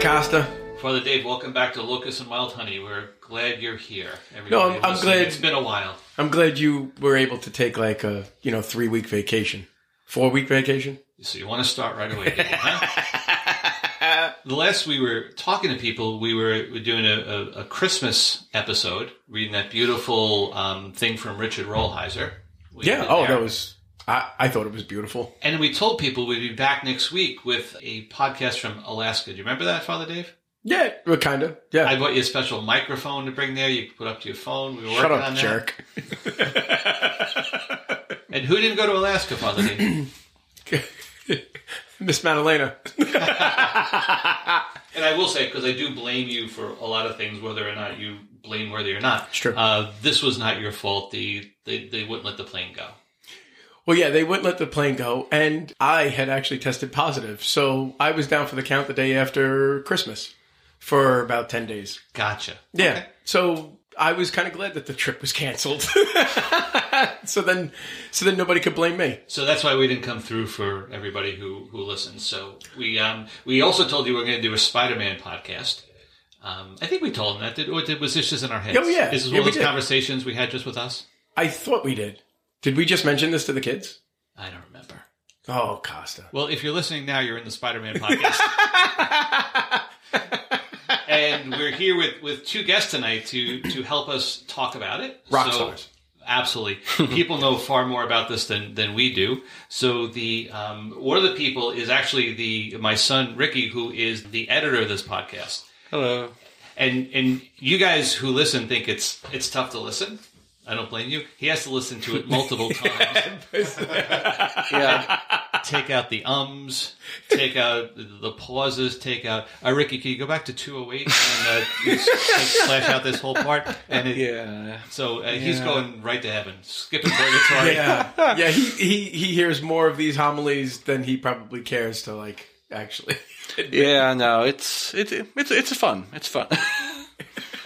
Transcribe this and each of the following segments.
hey, what's going on, Costa? Father Dave, welcome back to Locust and Wild Honey. We're glad you're here. No, I'm- I'm glad- It's been a while. I'm glad you were able to take like a you know three week vacation, four week vacation. So you want to start right away, Dave, huh? the last we were talking to people, we were, we were doing a, a, a Christmas episode, reading that beautiful um, thing from Richard Rolheiser. We Yeah. Oh, there. that was. I, I thought it was beautiful. And we told people we'd be back next week with a podcast from Alaska. Do you remember that, Father Dave? Yeah, well, kind of. Yeah. I bought you a special microphone to bring there. You could put up to your phone. We were Shut working up, on that. jerk. And who didn't go to Alaska, Father Dave? Miss Madalena. And I will say, because I do blame you for a lot of things, whether or not you blameworthy or not. It's true. Uh, this was not your fault. The they, they wouldn't let the plane go. Well, yeah, they wouldn't let the plane go, and I had actually tested positive, so I was down for the count the day after Christmas for about ten days. Gotcha. Yeah. Okay. So I was kind of glad that the trip was canceled. so then, so then nobody could blame me. So that's why we didn't come through for everybody who who listens. So we um we also told you we are going to do a Spider-Man podcast. Um, I think we told them that. Did, or did was this just in our heads? Oh, yeah. This is Yeah, one of those did. conversations we had just with us. I thought we did. Did we just mention this to the kids? I don't remember. Oh, Costa. Well, if you're listening now, you're in the Spider-Man podcast. and we're here with, with two guests tonight to, to help us talk about it. Rock stars. Absolutely. People know far more about this than, than we do. So the um, one of the people is actually the my son Ricky, who is the editor of this podcast. Hello. And and you guys who listen think it's it's tough to listen. I don't blame you. He has to listen to it multiple times. Yeah. take out the ums, take out the, the pauses, take out. Uh, Ricky, can you go back to 208 and uh, you slash out this whole part? And it, Yeah. so uh, he's going right to heaven, skipping purgatory. Yeah, yeah. He, he he hears more of these homilies than he probably cares to like actually. Yeah. No, it's it's it's it's fun. It's fun.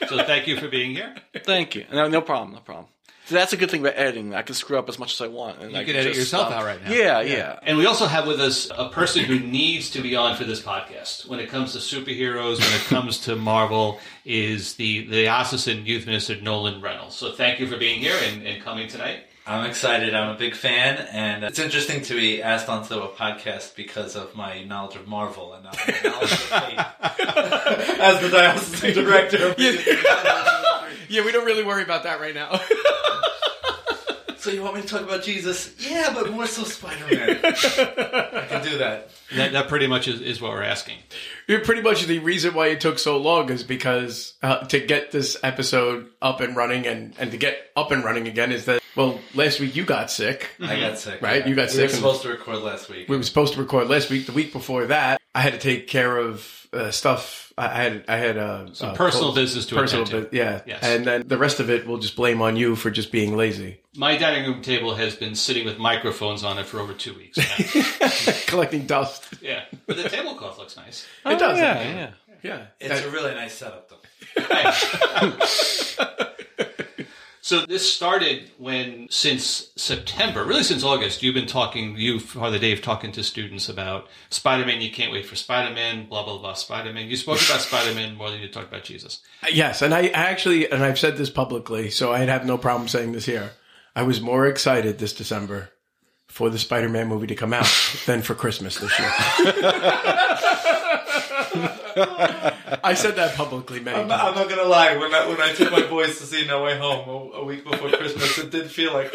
So thank you for being here. Thank you. No, no problem. No problem. So that's a good thing about editing. I can screw up as much as I want. And You I can edit yourself stop. out right now. Yeah, yeah. And we also have with us a person who needs to be on for this podcast. When it comes to superheroes, when it comes to Marvel, is the the Diocesan Youth Minister Nolan Reynolds. So thank you for being here and, and coming tonight. I'm excited. I'm a big fan, and it's interesting to be asked onto a podcast because of my knowledge of Marvel and not my knowledge of faith. As the diocesan director, of Yeah, we don't really worry about that right now. so you want me to talk about Jesus? Yeah, but more so Spider-Man. I can do that. That, that pretty much is, is what we're asking. Yeah, Pretty much the reason why it took so long is because uh, to get this episode up and running and, and to get up and running again is that, well, last week you got sick. I got sick. Right, you got we sick We were supposed to record last week. We were supposed to record last week. The week before that, I had to take care of uh, stuff. I I had I had uh, Some uh, personal clothes- business to personal attend to. bu- yeah. Yes. And then the rest of it, we'll just blame on you for just being lazy, My dining room table has been sitting with microphones on it for over two weeks. collecting dust. yeah, but the tablecloth looks nice. It does. Yeah, actually. yeah. Yeah. It's That- a really nice setup, though. So this started when, since September, really since August, you've been talking, you, Father Dave, talking to students about Spider-Man. You can't wait for Spider-Man, blah, blah, blah, Spider-Man. You spoke about Spider-Man more than you talked about Jesus. Uh, yes, and I I actually, and I've said this publicly, so I'd have no problem saying this here. I was more excited this December for the Spider-Man movie to come out than for Christmas this year. I said that publicly many I'm times. not, I'm not gonna lie. When I when I took my boys to see No Way Home a, a week before Christmas, it did feel like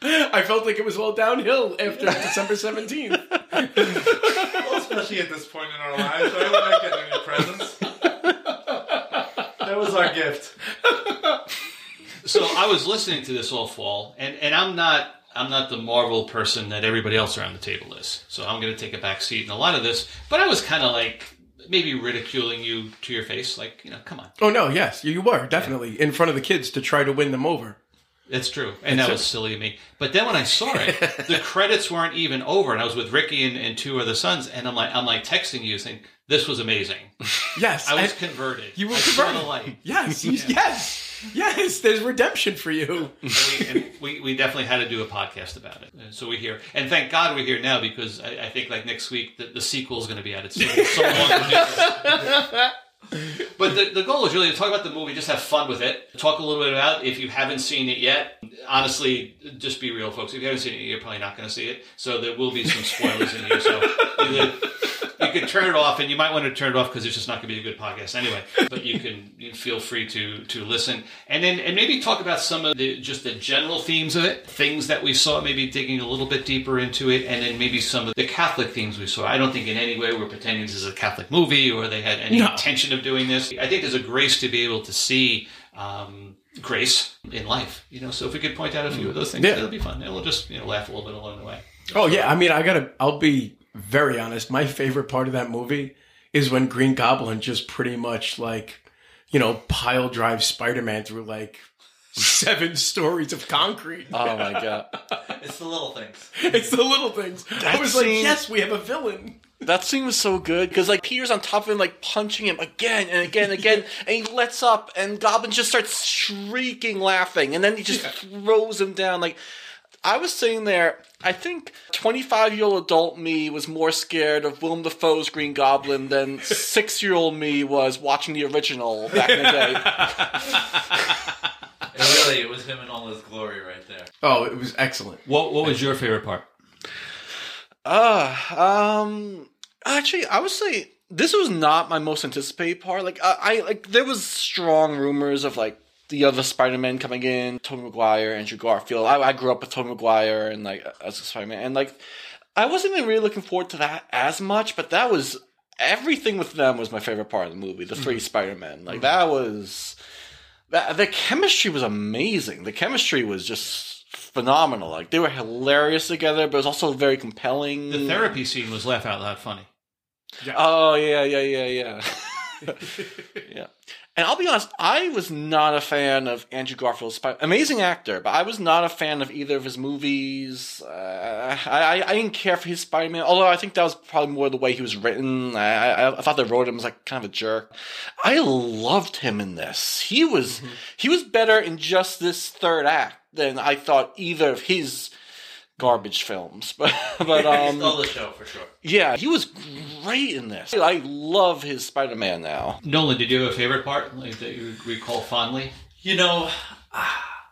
I felt like it was all downhill after December 17th. well, especially at this point in our lives, right? We're not getting any presents. That was our gift. So I was listening to this all fall, and, and I'm not I'm not the Marvel person that everybody else around the table is. So I'm going to take a back seat in a lot of this. But I was kind of like maybe ridiculing you to your face, like you know, come on. Oh no, yes, you were definitely in front of the kids to try to win them over. It's true, and that was silly of me. But then when I saw it, the credits weren't even over, and I was with Ricky and, and two other sons, and I'm like, I'm like texting you saying this was amazing. Yes, I was converted. You were I converted. the light. Yes, yes, yes. There's redemption for you. And we, and we, we definitely had to do a podcast about it. And so we're here. And thank God we're here now because I, I think like next week the, the sequel is going to be out. It's so long. but the, the goal is really to talk about the movie, just have fun with it. Talk a little bit about it. if you haven't seen it yet. Honestly, just be real, folks. If you haven't seen it, you're probably not going to see it. So there will be some spoilers in here. So either you can turn it off, and you might want to turn it off because it's just not going to be a good podcast anyway. But you can you feel free to to listen, and then and maybe talk about some of the just the general themes of it, things that we saw, maybe digging a little bit deeper into it, and then maybe some of the Catholic themes we saw. I don't think in any way we're pretending this is a Catholic movie or they had any No. intention of doing this. I think there's a grace to be able to see. Um, grace in life, you know. So if we could point out a few of those things, Yeah. it'll be fun, and we'll just you know laugh a little bit along the way. Oh yeah, I mean, I gotta. I'll be very honest. My favorite part of that movie is when Green Goblin just pretty much like, you know, pile drives Spider Man through like seven stories of concrete. Oh my god. It's the little things. It's the little things. I That was like, yes, we have a villain. That scene was so good because like Peter's on top of him, like punching him again and again and again, and he lets up, and Goblin just starts shrieking, laughing, and then he just throws him down. Like I was sitting there, I think twenty-five year old adult me was more scared of Willem Dafoe's Green Goblin than six-year-old me was watching the original back in the day. It really, it was him in all his glory right there. Oh, it was excellent. What What was your favorite part? Uh, um, actually, I would say this was not my most anticipated part. Like, I, I like there was strong rumors of like the other Spider-Man coming in, Tobey Maguire, Andrew Garfield. I, I grew up with Tobey Maguire and like as a Spider-Man, and like I wasn't even really looking forward to that as much. But that was everything with them was my favorite part of the movie. The 3 Spider-Men, like that was that the chemistry was amazing. The chemistry was just phenomenal. Like they were hilarious together, but it was also very compelling. The therapy scene was laugh out loud funny. Yeah. Oh yeah, yeah, yeah, yeah. yeah. And I'll be honest, I was not a fan of Andrew Garfield's Spider. Amazing actor, but I was not a fan of either of his movies. Uh, I, I I didn't care for his Spider Man, although I think that was probably more the way he was written. I, I, I thought they wrote him was like kind of a jerk. I loved him in this. He was he was better in just this third act than I thought either of his garbage films. But but um. Stole the show for sure. Yeah, he was great in this. I love his Spider Man now. Nolan, did you have a favorite part like, that you recall fondly? You know, ah,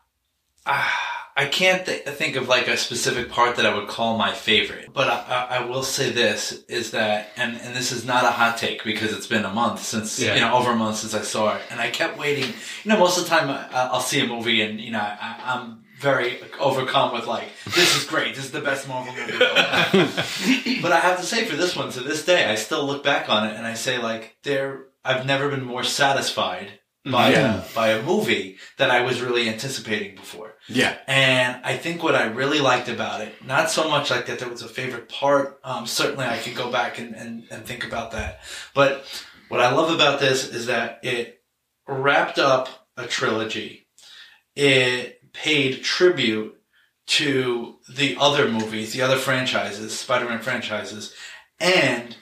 ah, I can't th- think of like a specific part that I would call my favorite. But I, I, I will say this is that, and, and this is not a hot take because it's been a month since, Yeah. you know, over a month since I saw it. And I kept waiting. You know, most of the time uh, I, I'll see a movie and, you know, I, I'm very overcome with like, this is great. This is the best Marvel movie. of all time. but I have to say for this one, to this day, I still look back on it and I say like, there, I've never been more satisfied by Yeah. a, by a movie that I was really anticipating before. Yeah. And I think what I really liked about it, not so much like that there was a favorite part. Um, certainly I could go back and, and, and think about that. But what I love about this is that it wrapped up a trilogy. It paid tribute to the other movies, the other franchises, Spider-Man franchises, and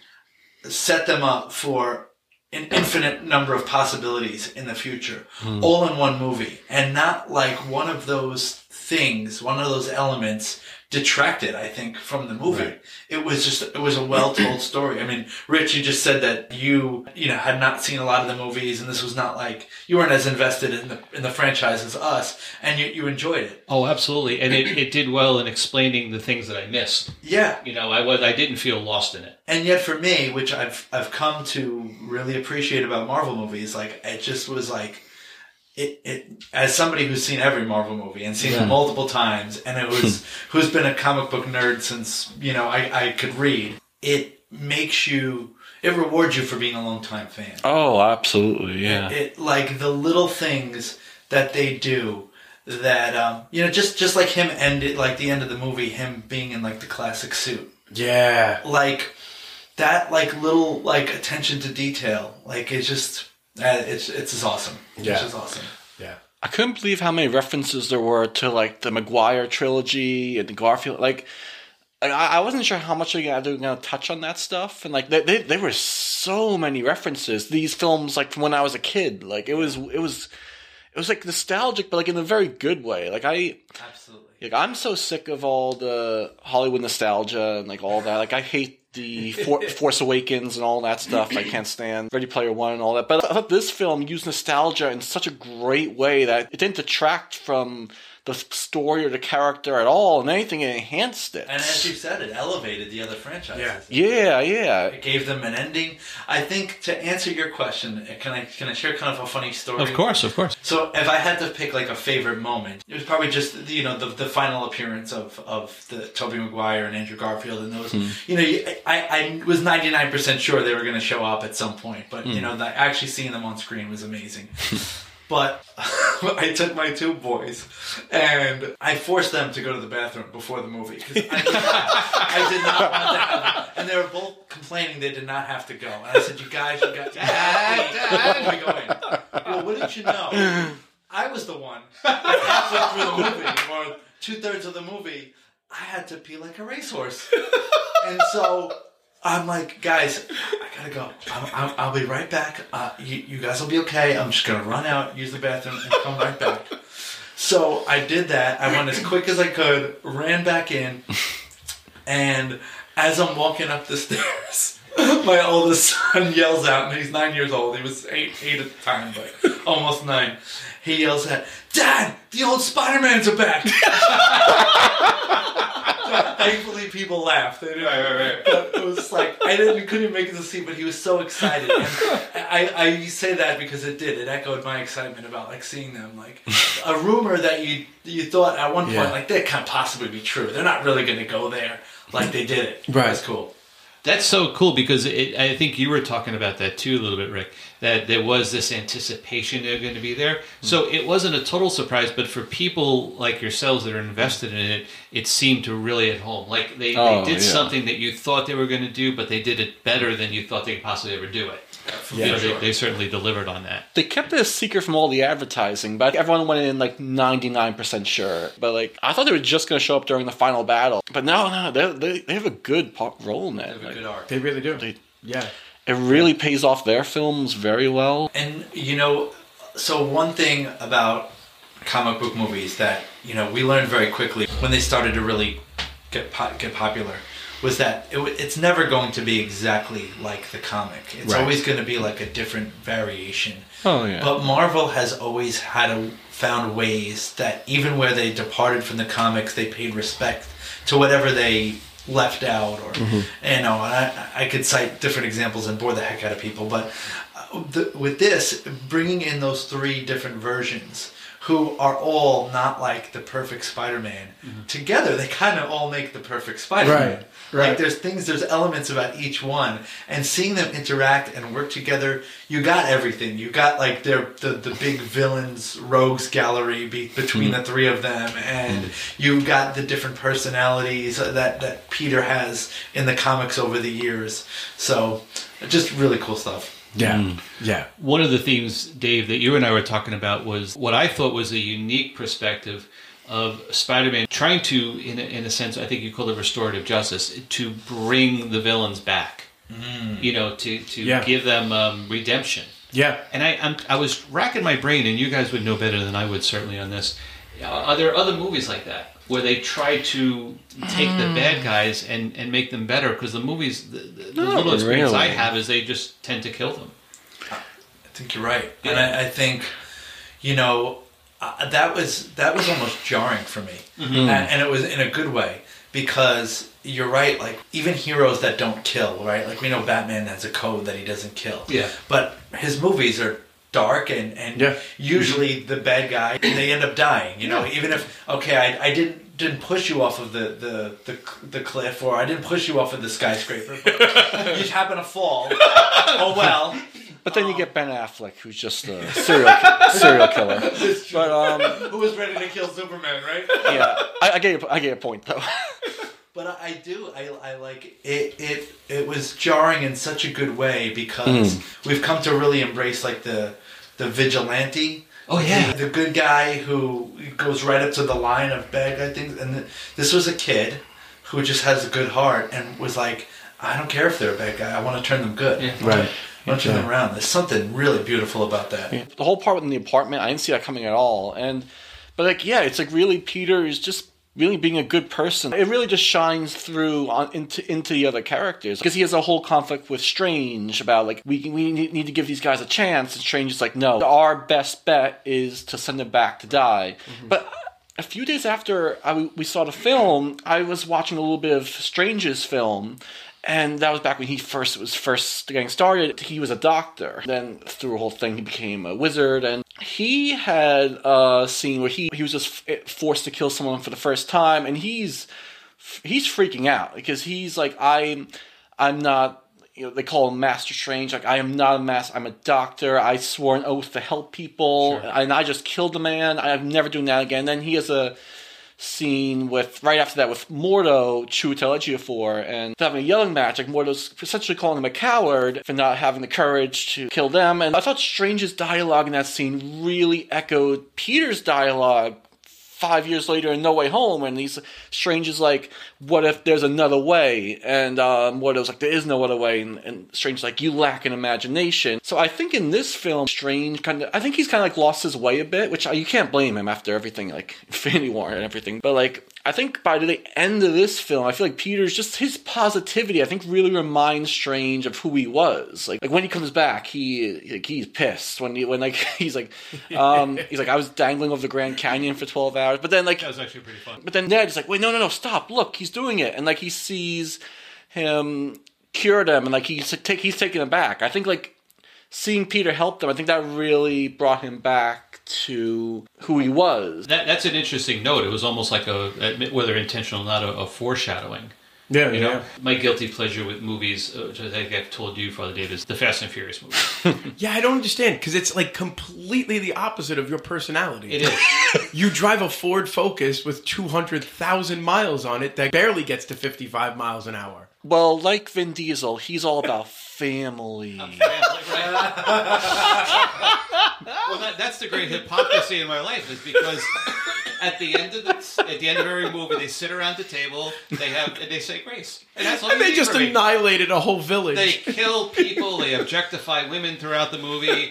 set them up for an infinite number of possibilities in the future, hmm. all in one movie, and not like one of those things, one of those elements detracted, I think, from the movie. Right. It was just, it was a well-told story. I mean, Rich, you just said that you, you know, had not seen a lot of the movies, and this was not like you weren't as invested in the in the franchise as us, and you you enjoyed it. Oh, absolutely, and it, it did well in explaining the things that I missed. Yeah, You know, I was I didn't feel lost in it. and yet for me, which I've I've come to really appreciate about Marvel movies, like it just was like it it as somebody who's seen every Marvel movie and seen it multiple times, and it was who's been a comic book nerd since you know I I could read. It makes you it rewards you for being a long time fan. Oh, absolutely, yeah. It like the little things that they do that um you know just just like him ended like the end of the movie him being in like the classic suit Yeah. like that like little like attention to detail like it's just uh, it's it's just awesome Yeah. it's just awesome Yeah. I couldn't believe how many references there were to like the Maguire trilogy and the Garfield. Like, I, I wasn't sure how much they were going to touch on that stuff, and like they, they there were so many references. These films, like from when I was a kid, like it was it was it was like nostalgic, but like in a very good way. Like I Absolutely. like I'm so sick of all the Hollywood nostalgia and like all that. Like I hate the For- Force Awakens and all that stuff. I can't stand Ready Player One and all that. But I thought this film used nostalgia in such a great way that it didn't detract from the story or the character at all, and anything it enhanced it. And as you said, it elevated the other franchises. yeah, yeah. yeah. It gave them an ending. I think to answer your question, uh, can I can I share kind of a funny story? Of course, of course. So if I had to pick like a favorite moment, it was probably just you know the, the final appearance of of the Tobey Maguire and Andrew Garfield and those. Hmm. You know, I I was ninety nine percent sure they were going to show up at some point, but hmm. you know, that actually seeing them on screen was amazing. But I took my two boys and I forced them to go to the bathroom before the movie because I, did not- I did not want to have And they were both complaining they did not have to go. And I said, You guys, you got Dad, Dad, we go in. Well, what did you know? I was the one halfway through the movie or two thirds of the movie. I had to pee like a racehorse. And so I'm like, guys, I gotta go. I'm, I'm, I'll be right back. Uh, you, you guys will be okay. I'm just gonna run out, use the bathroom, and come right back. So I did that. I went as quick as I could, ran back in, and as I'm walking up the stairs, my oldest son yells out, and he's nine years old. He was eight, eight at the time, but almost nine. He yells out, "Dad, the old Spider-Mans are back!" Thankfully, people laughed. They didn't- But it was like I didn't couldn't make it to see, but he was so excited. And I, I say that because it did. It echoed my excitement about like seeing them. Like a rumor that you you thought at one point Yeah. like that can't possibly be true. They're not really going to go there. Like they did it. Right. That's cool. That's so cool because it, I think you were talking about that too a little bit, Rick. That there was this anticipation they're going to be there. Hmm. So it wasn't a total surprise, but for people like yourselves that are invested in it, it seemed to really at home. Like they, Oh, they did yeah. something that you thought they were going to do, but they did it better than you thought they could possibly ever do it. Yeah, You sure. they, they certainly delivered on that. They kept it a secret from all the advertising, but everyone went in like 99% sure. But like, I thought they were just going to show up during the final battle. But no, no, they, they, they have a good po- role in They it. have a Like, good arc. They really do. They- yeah. it really pays off their films very well. And you know, so one thing about comic book movies that you know we learned very quickly when they started to really get po- get popular was that it, it's never going to be exactly like the comic. It's Right. always going to be like a different variation. Oh, yeah. But Marvel has always had a, found ways that even where they departed from the comics, they paid respect to whatever they left out, or you know. And I, I could cite different examples and bore the heck out of people, but uh, the, with this, bringing in those three different versions. Who are all not like the perfect Spider-Man? Together, they kind of all make the perfect Spider-Man. Right, right. Like there's things, there's elements about each one, and seeing them interact and work together, you got everything. You got like their the, the big villains, rogues gallery be, between Mm. the three of them, and you got the different personalities that that Peter has in the comics over the years. So, just really cool stuff. Yeah. Yeah. One of the themes, Dave, that you and I were talking about was what I thought was a unique perspective of Spider-Man trying to, in a, in a sense, I think you call it restorative justice, to bring the villains back. You know, to to Yeah. give them um, redemption. Yeah. And I I'm, I was racking my brain, and you guys would know better than I would certainly on this. Are there other movies like that where they try to take the bad guys and, and make them better? Because the movies, the, the, the Not little experience I have is they just tend to kill them. I think you're right, and I, I think, you know, uh, that was that was almost jarring for me, and, and it was in a good way because you're right. Like even heroes that don't kill, right? Like we know Batman has a code that he doesn't kill. Yeah. But his movies are dark and and Yeah. usually the bad guy they end up dying. You know, even if okay, I, I didn't didn't push you off of the, the, the, the cliff or I didn't push you off of the skyscraper. You just happen to fall. Oh well. But then you get Ben Affleck, who's just a serial serial killer. But um, Who was ready to kill Superman, right? yeah, I, I get your, I get your point though. But I, I do. I, I like it. It it was jarring in such a good way because we've come to really embrace like the the vigilante Oh yeah. the good guy who goes right up to the line of bad guy things. And th- this was a kid who just has a good heart and was like, I don't care if they're a bad guy. I want to turn them good. Yeah. Right. Want to them around. There's something really beautiful about that. The whole part in the apartment, I didn't see that coming at all. And but like yeah, it's like really Peter is just really being a good person. It really just shines through on into into the other characters because he has a whole conflict with Strange about like we we need to give these guys a chance, and Strange is like no, our best bet is to send them back to die. Mm-hmm. But a few days after I, we saw the film, I was watching a little bit of Strange's film, and that was back when he first was first getting started. He was a doctor. Then through a whole thing, he became a wizard, and he had a scene where he he was just f- forced to kill someone for the first time, and he's he's freaking out because he's like I'm I'm not. You know, they call him Master Strange. Like, I am not a master. I'm a doctor. I swore an oath to help people, and I just killed the man. I'm never doing that again. Then he has a scene with right after that with Mordo, Chiwetel Ejiofor and having a yelling match. Like Mordo's essentially calling him a coward for not having the courage to kill them. And I thought Strange's dialogue in that scene really echoed Peter's dialogue five years later in No Way Home, and he's Strange is like, "What if there's another way?" And um, Mordo's like, "There is no other way," and, and like, "You lack an imagination." So I think in this film, Strange kind of, I think he's kind of like lost his way a bit, which I, you can't blame him after everything like Infinity War and everything. But like, I think by the end of this film, I feel like Peter's just his positivity. I think really reminds Strange of who he was. Like, like when he comes back, he like, he's pissed when he when like he's like, um, he's like, I was dangling over the Grand Canyon for twelve hours, but then like That was actually pretty fun. but then Ned's like, wait, no, no, no, stop! Look, he's doing it, and like he sees him cure them, and like he's take he's taking them back. I think like seeing Peter help them, I think that really brought him back to who he was. That, that's an interesting note. It was almost like a, whether intentional or not, a, a foreshadowing. Yeah, You know, yeah. my guilty pleasure with movies, uh, which I think I've told you, Father David, is the Fast and Furious movies. Yeah, I don't understand because it's like completely the opposite of your personality. It is. You drive a Ford Focus with 200,000 miles on it that barely gets to 55 miles an hour. Well, like Vin Diesel, he's all about family. well, that, that's the great hypocrisy in my life, is because at the end of the at the end of every movie, they sit around the table, they have and they say grace, and that's all And they just from me. annihilated a whole village. They kill people, they objectify women throughout the movie.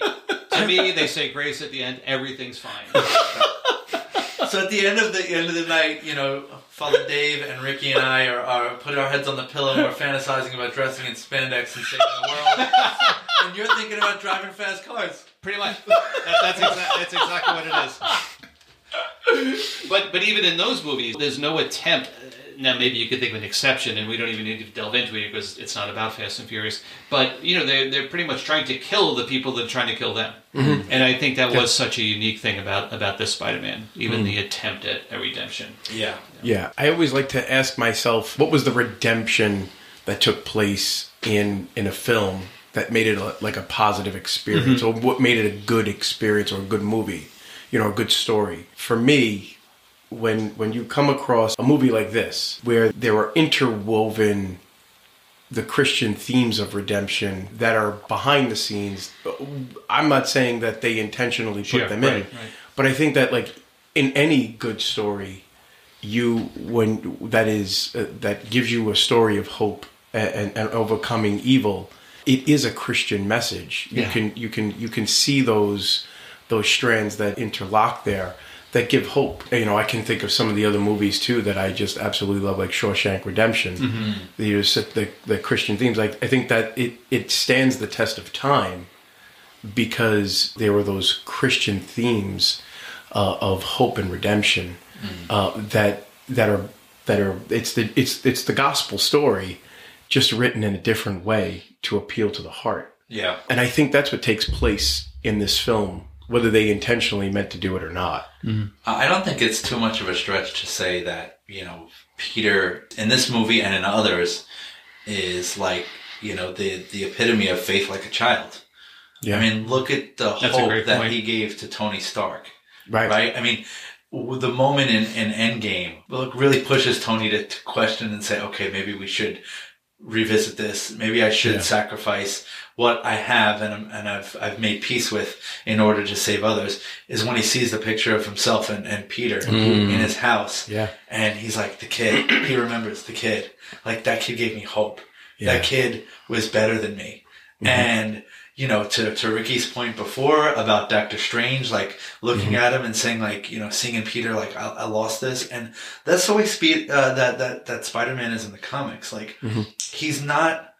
To me, they say grace at the end. Everything's fine. So at the end of the end of the night, you know, Father Dave and Ricky and I are, are putting our heads on the pillow and we're fantasizing about dressing in spandex and saving the world. and you're thinking about driving fast cars. Pretty much. That, that's, exa- that's exactly what it is. But but even in those movies, there's no attempt. Now maybe you could think of an exception, and we don't even need to delve into it because it's not about Fast and Furious. But you know, they're they're pretty much trying to kill the people that are trying to kill them. Mm-hmm. And I think that was such a unique thing about about this Spider-Man, even mm-hmm. the attempt at a redemption. Yeah. Yeah, I always like to ask myself, what was the redemption that took place in in a film that made it a, like a positive experience, mm-hmm. or what made it a good experience or a good movie, you know, a good story. For me, when when you come across a movie like this, where there are interwoven the Christian themes of redemption that are behind the scenes. I'm not saying that they intentionally put Sure, them right, in, right. but I think that like in any good story, you when that is uh, that gives you a story of hope and, and, and overcoming evil. It is a Christian message. You Yeah. can you can you can see those those strands that interlock there that give hope. You know, I can think of some of the other movies too that I just absolutely love, like Shawshank Redemption. The, you know, the the Christian themes. Like I think that it it stands the test of time because there were those Christian themes uh, of hope and redemption uh, that that are that are it's the it's it's the gospel story just written in a different way to appeal to the heart. Yeah. And I think that's what takes place in this film, whether they intentionally meant to do it or not. Mm-hmm. Uh, I don't think it's too much of a stretch to say that, you know, Peter in this movie and in others is like, you know, the, the epitome of faith like a child. Yeah. I mean, look at the That's hope that point. he gave to Tony Stark. right. right? I mean, the moment in, in Endgame look really pushes Tony to, to question and say, okay, maybe we should revisit this. Maybe I should Yeah. sacrifice what I have and, and I've, I've made peace with in order to save others is when he sees the picture of himself and, and Peter mm. in his house. Yeah. And he's like, the kid, he remembers the kid. Like that kid gave me hope. Yeah. That kid was better than me. Mm-hmm. And, you know, to, to Ricky's point before about Doctor Strange, like looking at him and saying like, you know, seeing in Peter, like, I, I lost this. And that's the way speed, uh, that, that, that Spider-Man is in the comics. Like, he's not,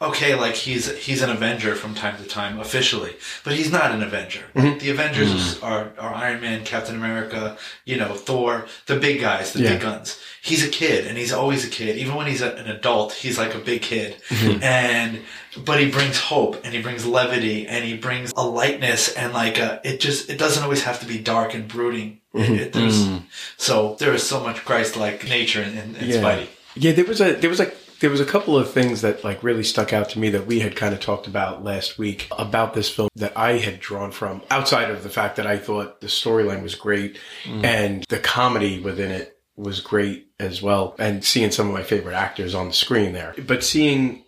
okay, like he's he's an Avenger from time to time officially, but he's not an Avenger. Mm-hmm. The Avengers mm-hmm. are, are Iron Man, Captain America, you know, Thor, the big guys, the Yeah. big guns. He's a kid, and he's always a kid. Even when he's a, an adult, he's like a big kid, mm-hmm. and but he brings hope, and he brings levity, and he brings a lightness, and like a, it just it doesn't always have to be dark and brooding. It, it, there's, So there is so much Christ-like nature in, in, in Yeah. Spidey. Yeah, there was a there was like there was a couple of things that like really stuck out to me that we had kind of talked about last week about this film that I had drawn from outside of the fact that I thought the storyline was great and the comedy within it was great as well and seeing some of my favorite actors on the screen there. But seeing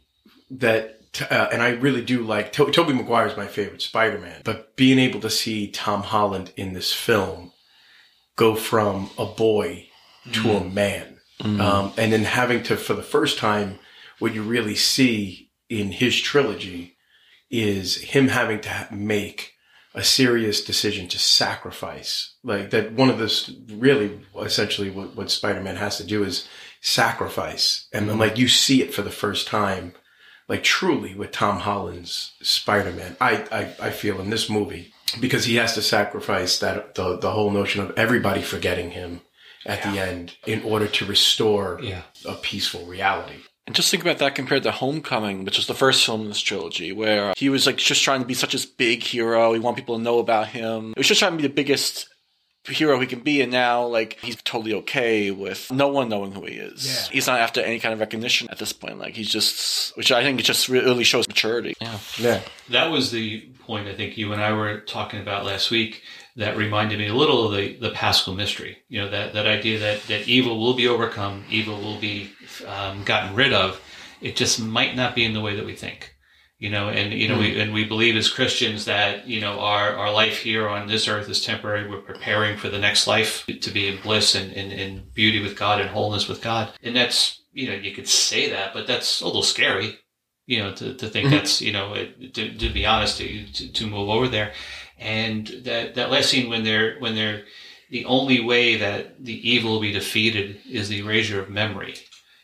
that uh, and I really do like to- Tobey Maguire is my favorite Spider-Man but being able to see Tom Holland in this film go from a boy to a man um, and then having to, for the first time, what you really see in his trilogy is him having to make a serious decision to sacrifice. Like that, one of this really essentially what, what Spider Man has to do is sacrifice. And then, like, you see it for the first time, like, truly with Tom Holland's Spider Man. I, I, I feel in this movie because he has to sacrifice that, the, the whole notion of everybody forgetting him at the end in order to restore Yeah. a peaceful reality. And just think about that compared to Homecoming, which was the first film in this trilogy, where he was like just trying to be such a big hero. He want people to know about him. He was just trying to be the biggest hero he can be, and now like he's totally okay with no one knowing who he is. Yeah. He's not after any kind of recognition at this point. Like he's just, which I think just really shows maturity. Yeah. Yeah. That was the point I think you and I were talking about last week. That reminded me a little of the, the Paschal mystery. You know that that idea that that evil will be overcome, evil will be um, gotten rid of. It just might not be in the way that we think. You know, and you know, we and we believe as Christians that you know our our life here on this earth is temporary. We're preparing for the next life to be in bliss and in, in beauty with God and wholeness with God. And that's you know you could say that, but that's a little scary you know, to, to think that's, you know, it, to, to be honest, to, to, to move over there. And that, that scene when they're, when they're, the only way that the evil will be defeated is the erasure of memory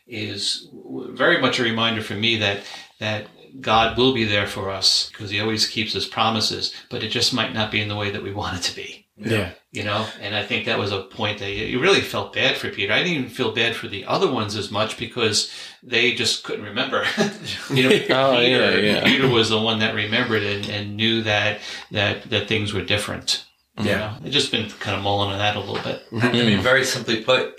is very much a reminder for me that, that God will be there for us because he always keeps his promises, but it just might not be in the way that we want it to be Yeah. You know and i think that was a point that you you really felt bad for peter i didn't even feel bad for the other ones as much because they just couldn't remember you know Oh, peter, yeah, yeah. peter was the one that remembered and, and knew that that that things were different you Yeah. know? i've just been kind of mulling on that a little bit I mean, very simply put,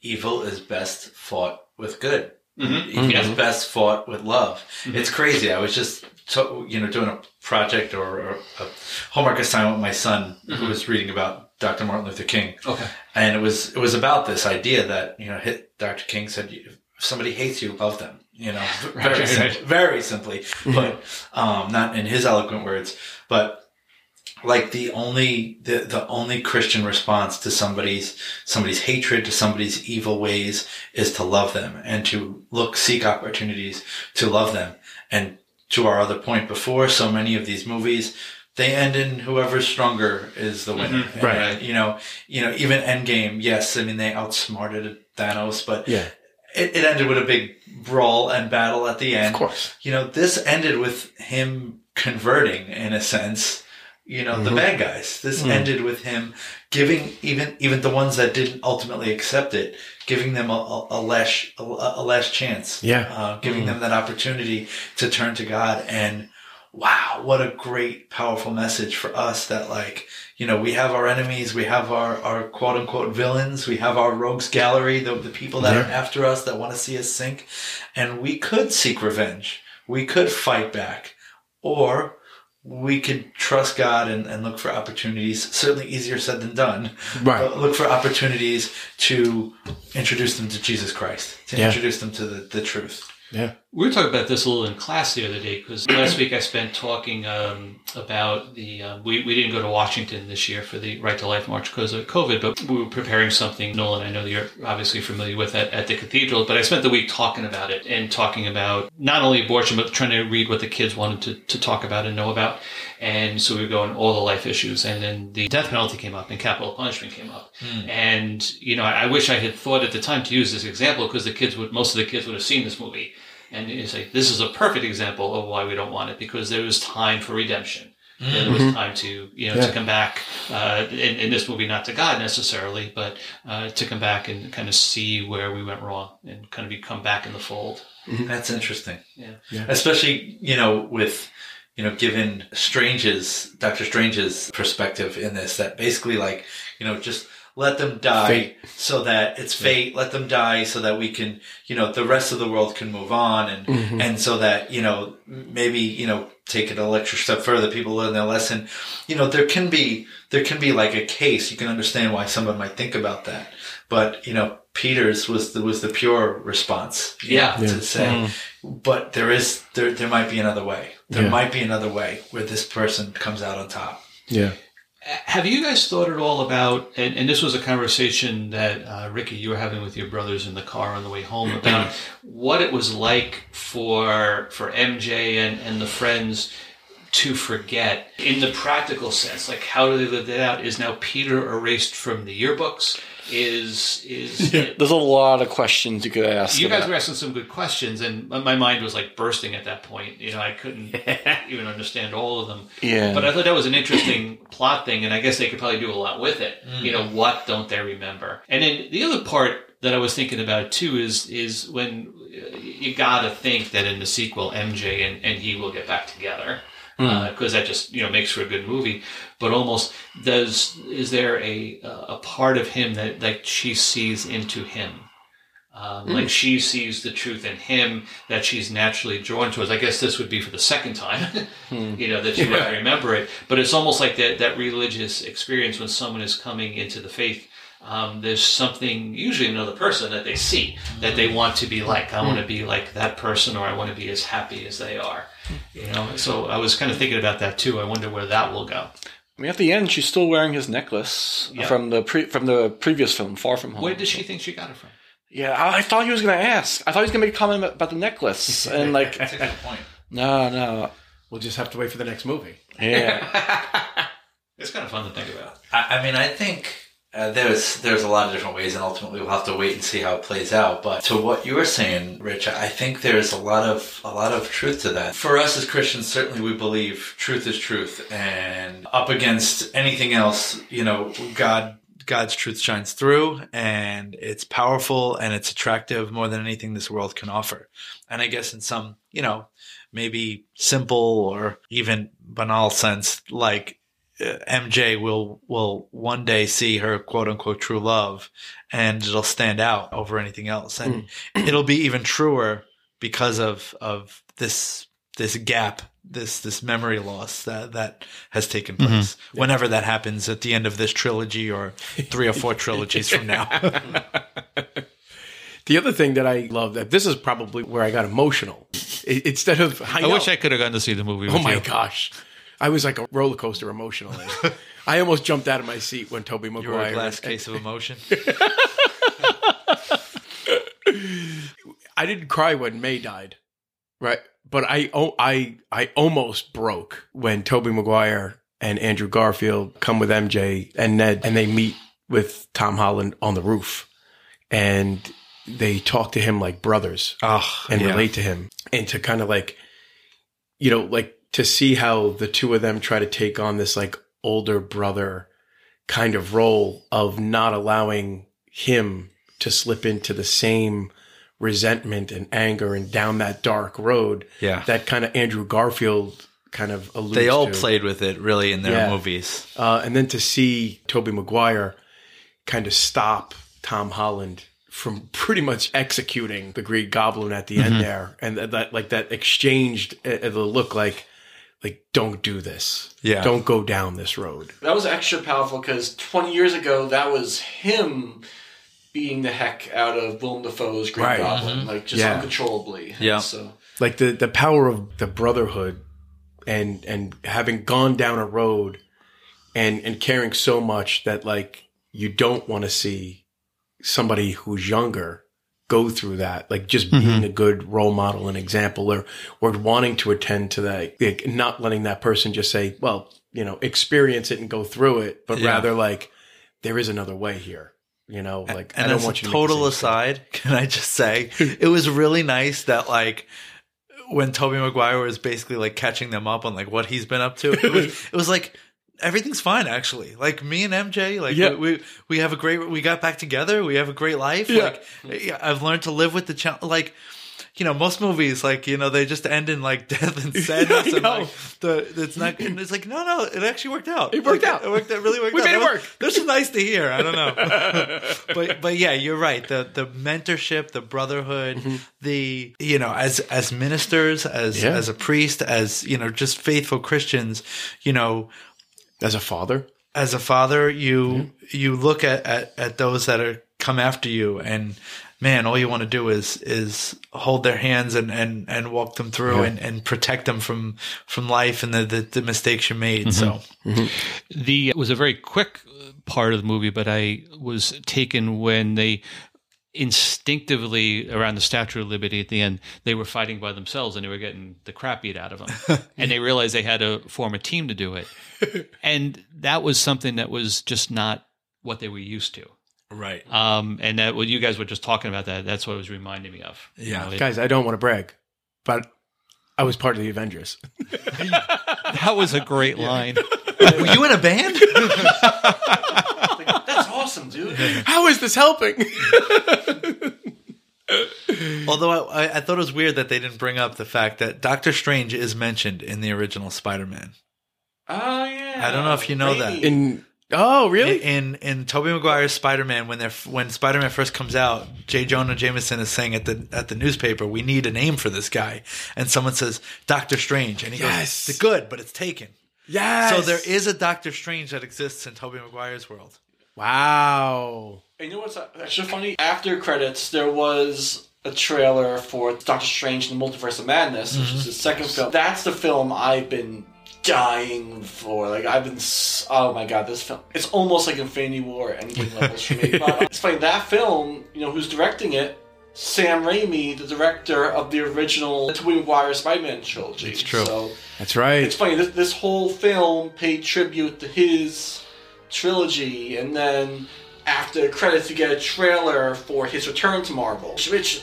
evil is best fought with good. Mhm. Evil Yeah. is best fought with love. It's crazy. I was just, to, you know, doing a project or, or a homework assignment with my son who was reading about Dr. Martin Luther King. okay And it was, it was about this idea that, you know, hit, Dr. King said, if somebody hates you, love them. You know, very, Right, sim- very simply, but, um, not in his eloquent words, but like the only the, the only Christian response to somebody's somebody's hatred to somebody's evil ways is to love them and to look seek opportunities to love them and to our other point before so many of these movies they end in whoever's stronger is the winner Mhm, right. And, you know you know even endgame yes i mean they outsmarted thanos but Yeah. it, it ended with a big brawl and battle at the end Of course. you know, this ended with him converting in a sense, you know, the mm-hmm. bad guys. This mm. ended with him giving even, even the ones that didn't ultimately accept it, giving them a, a, a last, a, a last chance. Yeah. Uh, giving them that opportunity to turn to God. And wow, what a great, powerful message for us that like, you know, we have our enemies, we have our, our quote unquote villains, we have our rogues gallery, the, the people that are after us that want to see us sink. And we could seek revenge. We could fight back. Or we could trust God and, and look for opportunities. Certainly easier said than done. Right. But look for opportunities to introduce them to Jesus Christ, to Yeah. introduce them to the, the truth. Yeah. We were talking about this a little in class the other day because last week I spent talking um, about the. Um, we, we didn't go to Washington this year for the Right to Life March because of COVID, but we were preparing something, Nolan, I know you're obviously familiar with at, at the cathedral, but I spent the week talking about it and talking about not only abortion, but trying to read what the kids wanted to, to talk about and know about. And so we were going all the life issues. And then the death penalty came up and capital punishment came up. And, you know, I, I wish I had thought at the time to use this example because the kids would, most of the kids would have seen this movie. And you say, this is a perfect example of why we don't want it because there was time for redemption. There was time to, you know, Yeah. to come back, uh, in, in this movie, not to God necessarily, but, uh, to come back and kind of see where we went wrong and kind of be, come back in the fold. That's interesting. Yeah. Yeah. Especially, you know, with, you know, given Strange's, Doctor Strange's perspective in this, that basically like, you know, just let them die Fate. so that it's fate. Let them die so that we can, you know, the rest of the world can move on and, Mm-hmm. and so that, you know, maybe, you know, take it a extra step further, people learn their lesson. You know, there can be, there can be like a case. You can understand why someone might think about that. But, you know, Peter's was the, was the pure response. you Yeah. To say, but there is, there, there might be another way. There Yeah. might be another way where this person comes out on top. Yeah. Have you guys thought at all about, and, and this was a conversation that uh, Ricky, you were having with your brothers in the car on the way home about what it was like for for MJ and, and the friends to forget in the practical sense. Like, how do they live that out? Is now Peter erased from the yearbooks? Is is There's a lot of questions you could ask. you guys about. were asking some good questions, and my mind was like bursting at that point. You know, I couldn't even understand all of them. Yeah. But I thought that was an interesting plot thing, and I guess they could probably do a lot with it. Mm. You know, what don't they remember? And then the other part that I was thinking about too is is when uh, you gotta think that in the sequel, MJ and, and he will get back together hmm. uh, because that just you know makes for a good movie. But almost does is there a a part of him that like she sees into him? Um, Like she sees the truth in him that she's naturally drawn towards. I guess this would be for the second time, you know, that you might remember it. But it's almost like that that religious experience when someone is coming into the faith. Um, there's something, usually another person that they see that they want to be like. I want to be like that person, or I want to be as happy as they are. You know. So I was kind of thinking about that too. I wonder where that will go. I mean, at the end, she's still wearing his necklace Yeah. from the pre- from the previous film, Far From Home. Where does she think she got it from? Yeah, I, I thought he was going to ask. I thought he was going to make a comment about the necklace, and like, That's a good point. no, no, We'll just have to wait for the next movie. yeah, It's kind of fun to think about. I, I mean, I think uh, there's there's a lot of different ways, and ultimately we'll have to wait and see how it plays out. But to what you were saying, Rich, I think there's a lot of a lot of truth to that. For us as Christians, certainly we believe truth is truth, and up against anything else, you know, God. God's truth shines through and it's powerful and it's attractive more than anything this world can offer. And I guess in some, you know, maybe simple or even banal sense, like Uh, MJ will will one day see her quote unquote true love, and it'll stand out over anything else, and hmm. it'll be even truer because of of this this gap, this this memory loss that that has taken mm-hmm. place. Whenever that happens at the end of this trilogy or three or four trilogies from now. The other thing that I love that this is probably where I got emotional. Instead of I, wish I could have gone to see the movie. Oh my gosh. I was like a roller coaster emotionally. I almost jumped out of my seat when Tobey You were Maguire. a glass case of emotion. I didn't cry when May died, right? But I, oh, I, I almost broke when Tobey Maguire and Andrew Garfield come with MJ and Ned, and they meet with Tom Holland on the roof, and they talk to him like brothers Oh, and relate to him, and to kind of like, you know, like to see how the two of them try to take on this like older brother kind of role of not allowing him to slip into the same resentment and anger and down that dark road Yeah. that kind of Andrew Garfield kind of alludes They all to. played with it really in their Yeah. movies. Uh, and then to see Tobey Maguire kind of stop Tom Holland from pretty much executing the Green Goblin at the Mm-hmm. end there, and that, that like that exchanged uh, the look like like don't do this, Yeah. don't go down this road. that was extra powerful because 20 years ago, that was him beating the heck out of Willem Dafoe's Green Right. Goblin, mm-hmm. like just Yeah. uncontrollably. Yeah. So like the the power of the brotherhood and and having gone down a road and and caring so much that like you don't want to see somebody who's younger go through that like just mm-hmm. being a good role model and example or or wanting to attend to that like not letting that person just say well you know experience it and go through it but Yeah. rather like there is another way here you know like and i don't as want a you to total mistake. aside, can I just say it was really nice that like when Tobey Maguire was basically like catching them up on like what he's been up to. It was, it was like everything's fine actually. Like me and MJ, like Yeah. we, we we have a great we got back together. We have a great life. Yeah. Like I've learned to live with the challenge. Like you know, most movies like you know they just end in like death and sadness, and like the it's not. And it's like no, no, it actually worked out. It worked Like, out. It worked. It really worked We out. made it work. This is nice to hear. I don't know, but but yeah, you're right. The the mentorship, the brotherhood, mm-hmm. the you know, as as ministers, as Yeah. as a priest, as you know, just faithful Christians, you know, as a father as a father, you you look at, at at those that are come after you, and man, all you want to do is is hold their hands and and and walk them through Yeah. and and protect them from from life and the the, the mistakes you made. So The it was a very quick uh, part of the movie, but I was taken when they instinctively around the Statue of Liberty at the end, they were fighting by themselves and they were getting the crap beat out of them, and they realized they had to form a team to do it, and that was something that was just not what they were used to. right, Um, and that what you guys were just talking about that that's what it was reminding me of. You Yeah. know, it- guys i don't want to brag but i was part of the avengers that was a great line. were you in a band? Like, that's awesome, dude. how is this helping Although I, I, I thought it was weird that they didn't bring up the fact that Doctor Strange is mentioned in the original Spider-Man. Oh yeah. I don't know if you know that. In oh really In in Tobey Maguire's Spider-Man, when they're when Spider-Man first comes out, J. Jonah Jameson is saying at the at the newspaper, "We need a name for this guy," and someone says Doctor Strange, and he Yes. goes, "Good, but it's taken." yes So there is a Doctor Strange that exists in Tobey Maguire's world. Wow And you know what's actually funny? After credits, there was a trailer for Doctor Strange and the Multiverse of Madness, which is mm-hmm. the second film. That's the film I've been dying for. Like I've been, oh my god, this film. It's almost like Infinity War Endgame levels for me. But it's funny that film. You know who's directing it? Sam Raimi, the director of the original Tobey Maguire Spider-Man trilogy. It's true. So that's right it's funny. This, this whole film paid tribute to his trilogy, and then after the credits, you get a trailer for his return to Marvel, which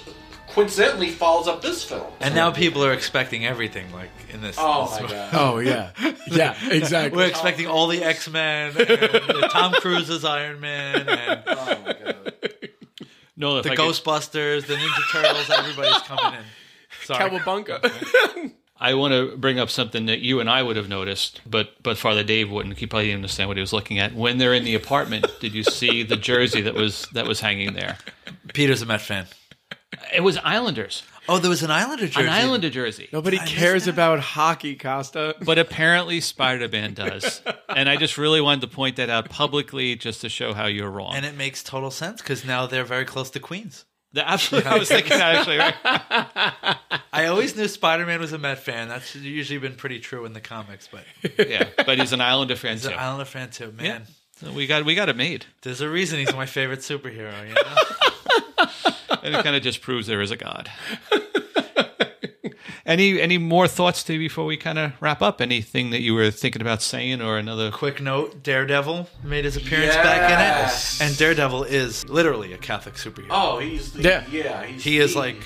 coincidentally follows up this film. And now people are expecting everything, like in this. oh this my movie. god! oh yeah yeah exactly We're expecting all the X Men, Tom Cruise's Iron Man, and Oh my god! No, the I could- Ghostbusters, the Ninja Turtles. Everybody's coming in. Sorry. Cowabunga. I want to bring up something that you and I would have noticed, but but Father Dave wouldn't. He probably didn't understand what he was looking at. When they're in the apartment, did you see the jersey that was that was hanging there? Peter's a Met fan. It was Islanders, Oh, there was an Islander jersey. an Islander jersey. Nobody cares about hockey, Costa. But apparently Spider Man does, and I just really wanted to point that out publicly, just to show how you're wrong. And it makes total sense because now they're very close to Queens. The- absolutely, I was thinking that actually. Right? I always knew Spider Man was a Met fan. That's usually been pretty true in the comics, but Yeah, but he's an Islander fan he's too. an Islander fan too. Man, So we got we got it made, there's a reason he's my favorite superhero. You know? and it kind of just proves there is a God. Any any more thoughts to before we kind of wrap up? Anything that you were thinking about saying, or another? Quick note: Daredevil made his appearance Yes. back in it, and Daredevil is literally a Catholic superhero. Oh, he's the, Yeah. yeah. he's He is the- like-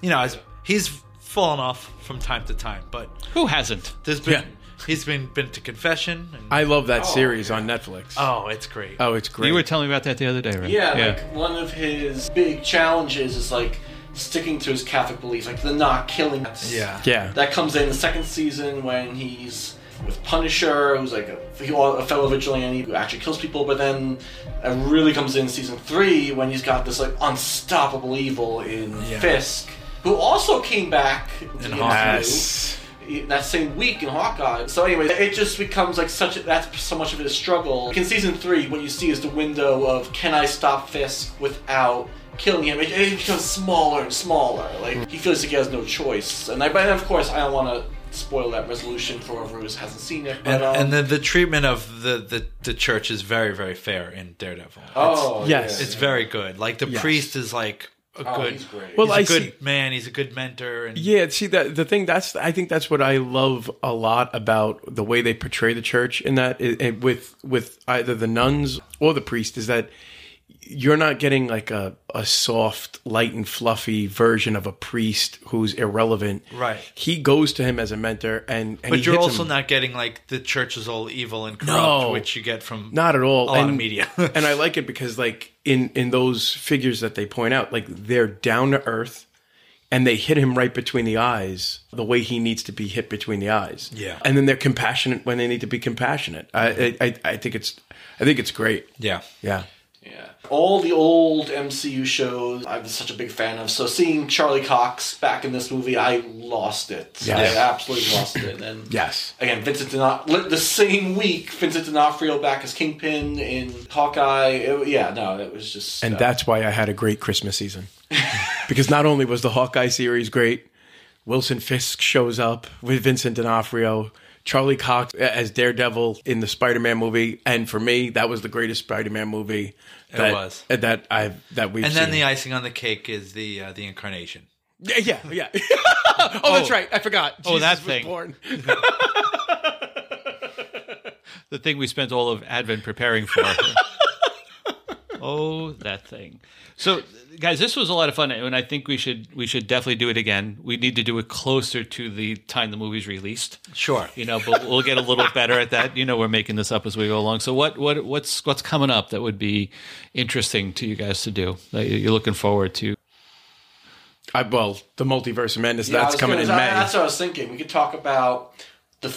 You know, as- he's fallen off from time to time, but Who hasn't? there's been Yeah. he's been been to confession. And, I love that Oh, series yeah. on Netflix. oh, it's great. oh, it's great. You were telling me about that the other day, right? Yeah, like one of his big challenges is like sticking to his Catholic beliefs, like the not killing. yeah, yeah. That comes in the second season when he's with Punisher, who's like a, a fellow vigilante who actually kills people, but then it really comes in season three when he's got this like unstoppable evil in Yeah. Fisk, who also came back In Hawkeye. Yes. that same week in Hawkeye. So anyway, it just becomes like such a, that's so much of a struggle. Like in season three, what you see is the window of can I stop Fisk without killing him? It, it becomes smaller and smaller. Like he feels like he has no choice. And I, but of course, I don't want to spoil that resolution for whoever hasn't seen it. But, And, um, and the, the treatment of the, the, the church is very, very fair in Daredevil. oh yes. yeah, It's very good. Like the Yes. priest is like a Oh, good, he's great. Well, he's I a good see- man. He's a good mentor. And Yeah, see that the thing that's I think that's what I love a lot about the way they portray the church in that i- i- with with either the nuns or the priest is that you're not getting like a, a soft, light and fluffy version of a priest who's irrelevant. Right. He goes to him as a mentor and, and but you're also him. not getting like the church is all evil and corrupt, No. which you get from Not at all. and, media. and I like it because like in in those figures that they point out, like they're down to earth and they hit him right between the eyes the way he needs to be hit between the eyes. Yeah. And then they're compassionate when they need to be compassionate. I I, I think it's I think it's great. yeah. Yeah. Yeah. All the old MCU shows I was such a big fan of. So seeing Charlie Cox back in this movie, I lost it. Yes. I absolutely lost it. And Yes. again, Vincent D'Onofrio, the same week, Vincent D'Onofrio back as Kingpin in Hawkeye. It- yeah, no, it was just. And uh, that's why I had a great Christmas season. because not only was the Hawkeye series great, Wilson Fisk shows up with Vincent D'Onofrio, Charlie Cox as Daredevil in the Spider-Man movie, and for me, that was the greatest Spider-Man movie that was. that I that we've And seen. then the icing on the cake is the uh, the incarnation. yeah, yeah, yeah. oh, that's right. I forgot. Oh, that Jesus was thing. born. the thing we spent all of Advent preparing for. Oh, that thing. So, guys, this was a lot of fun, and I think we should we should definitely do it again. We need to do it closer to the time the movie's released. Sure. You know, but we'll get a little better at that. You know, we're making this up as we go along. So, what what what's what's coming up that would be interesting to you guys to do that you're looking forward to? I, well, the multiverse of madness yeah, that's coming gonna- in May. That's what I was thinking. We could talk about the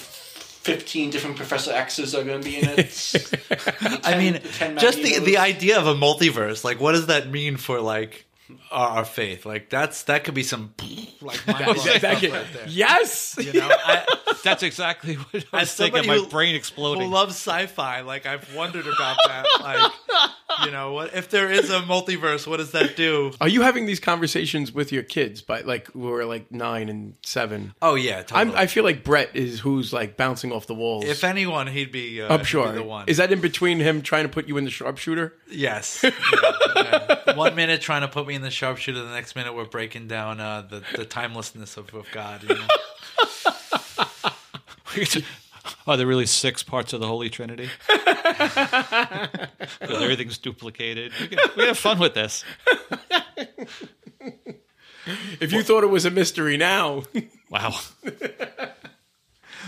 15 different Professor X's are going to be in it. I mean, the just the the idea of a multiverse, like, what does that mean for like our, our faith? Like, that's that could be some like mind-blowing That- that- stuff right there. yes. You know, I, That's exactly what I was as thinking. My who- brain who exploding. loves sci-fi, like I've wondered about that. Like, you know, what if there is a multiverse? What does that do? Are you having these conversations with your kids? By like who are like nine and seven. Oh yeah, totally. I'm, I feel like Brett is who's like bouncing off the walls. if anyone, he'd be. Uh, I'm sure. the one. Is that in between him trying to put you in the sharpshooter? Yes. Yeah, yeah. One minute trying to put me in the sharpshooter, the next minute we're breaking down uh, the the timelessness of, of God. You know? Are there really six parts of the Holy Trinity? Because everything's duplicated. We, can, we have fun with this. If you thought it was a mystery now, Wow.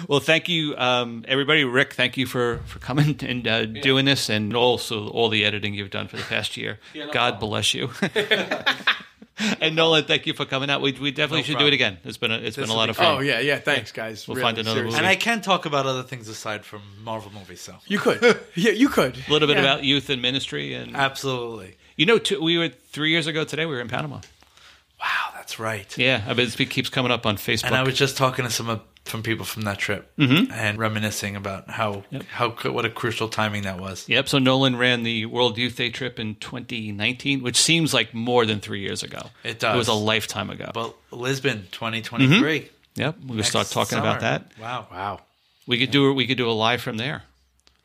well, thank you, um, everybody. Rick, thank you for, for coming and uh, doing this, and also all the editing you've done for the past year. no God bless you. and Nolan, thank you for coming out. We, we definitely No should do it again. It's been a, it's been a lot be of fun. oh yeah, yeah. Thanks, guys. We'll Really, find another seriously. and I can talk about other things aside from Marvel movies. So You could, yeah, you could. A little bit about youth and ministry, and absolutely. you know, two, we were three years ago today. We were in Panama. That's right. Yeah, I mean, it keeps coming up on Facebook. And I was just talking to some of, from people from that trip mm-hmm. and reminiscing about how how what a crucial timing that was. Yep. So Nolan ran the World Youth Day trip in 2019, which seems like more than three years ago. It does. It was a lifetime ago. But Lisbon, 2023. Mm-hmm. yep. We'll Next start talking summer. about that. Wow. Wow. We could do we could do a live from there.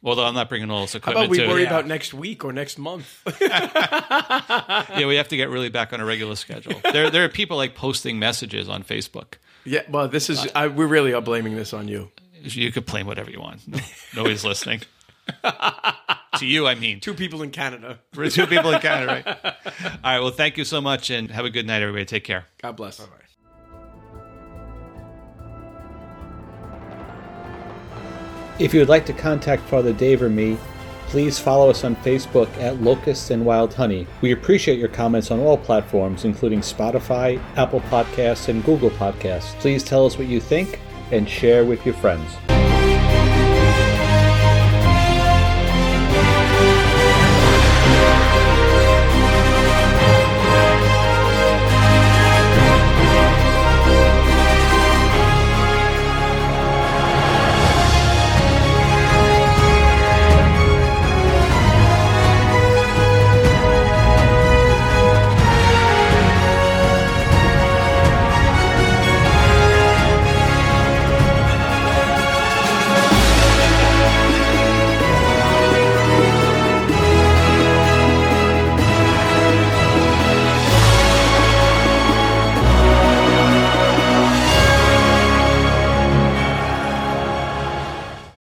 Although I'm not bringing all this How equipment about we too. worry Yeah. about next week or next month? yeah, we have to get really back on a regular schedule. there there are people like posting messages on Facebook. yeah. Well, this is. I, we really are blaming this on you. You could blame whatever you want. No, nobody's listening. to you, I mean. Two people in Canada. For two people in Canada, right? All right. Well, thank you so much, and have a good night, everybody. Take care. God bless. If you would like to contact Father Dave or me, please follow us on Facebook at Locusts and Wild Honey. We appreciate your comments on all platforms, including Spotify, Apple Podcasts, and Google Podcasts. Please tell us what you think and share with your friends.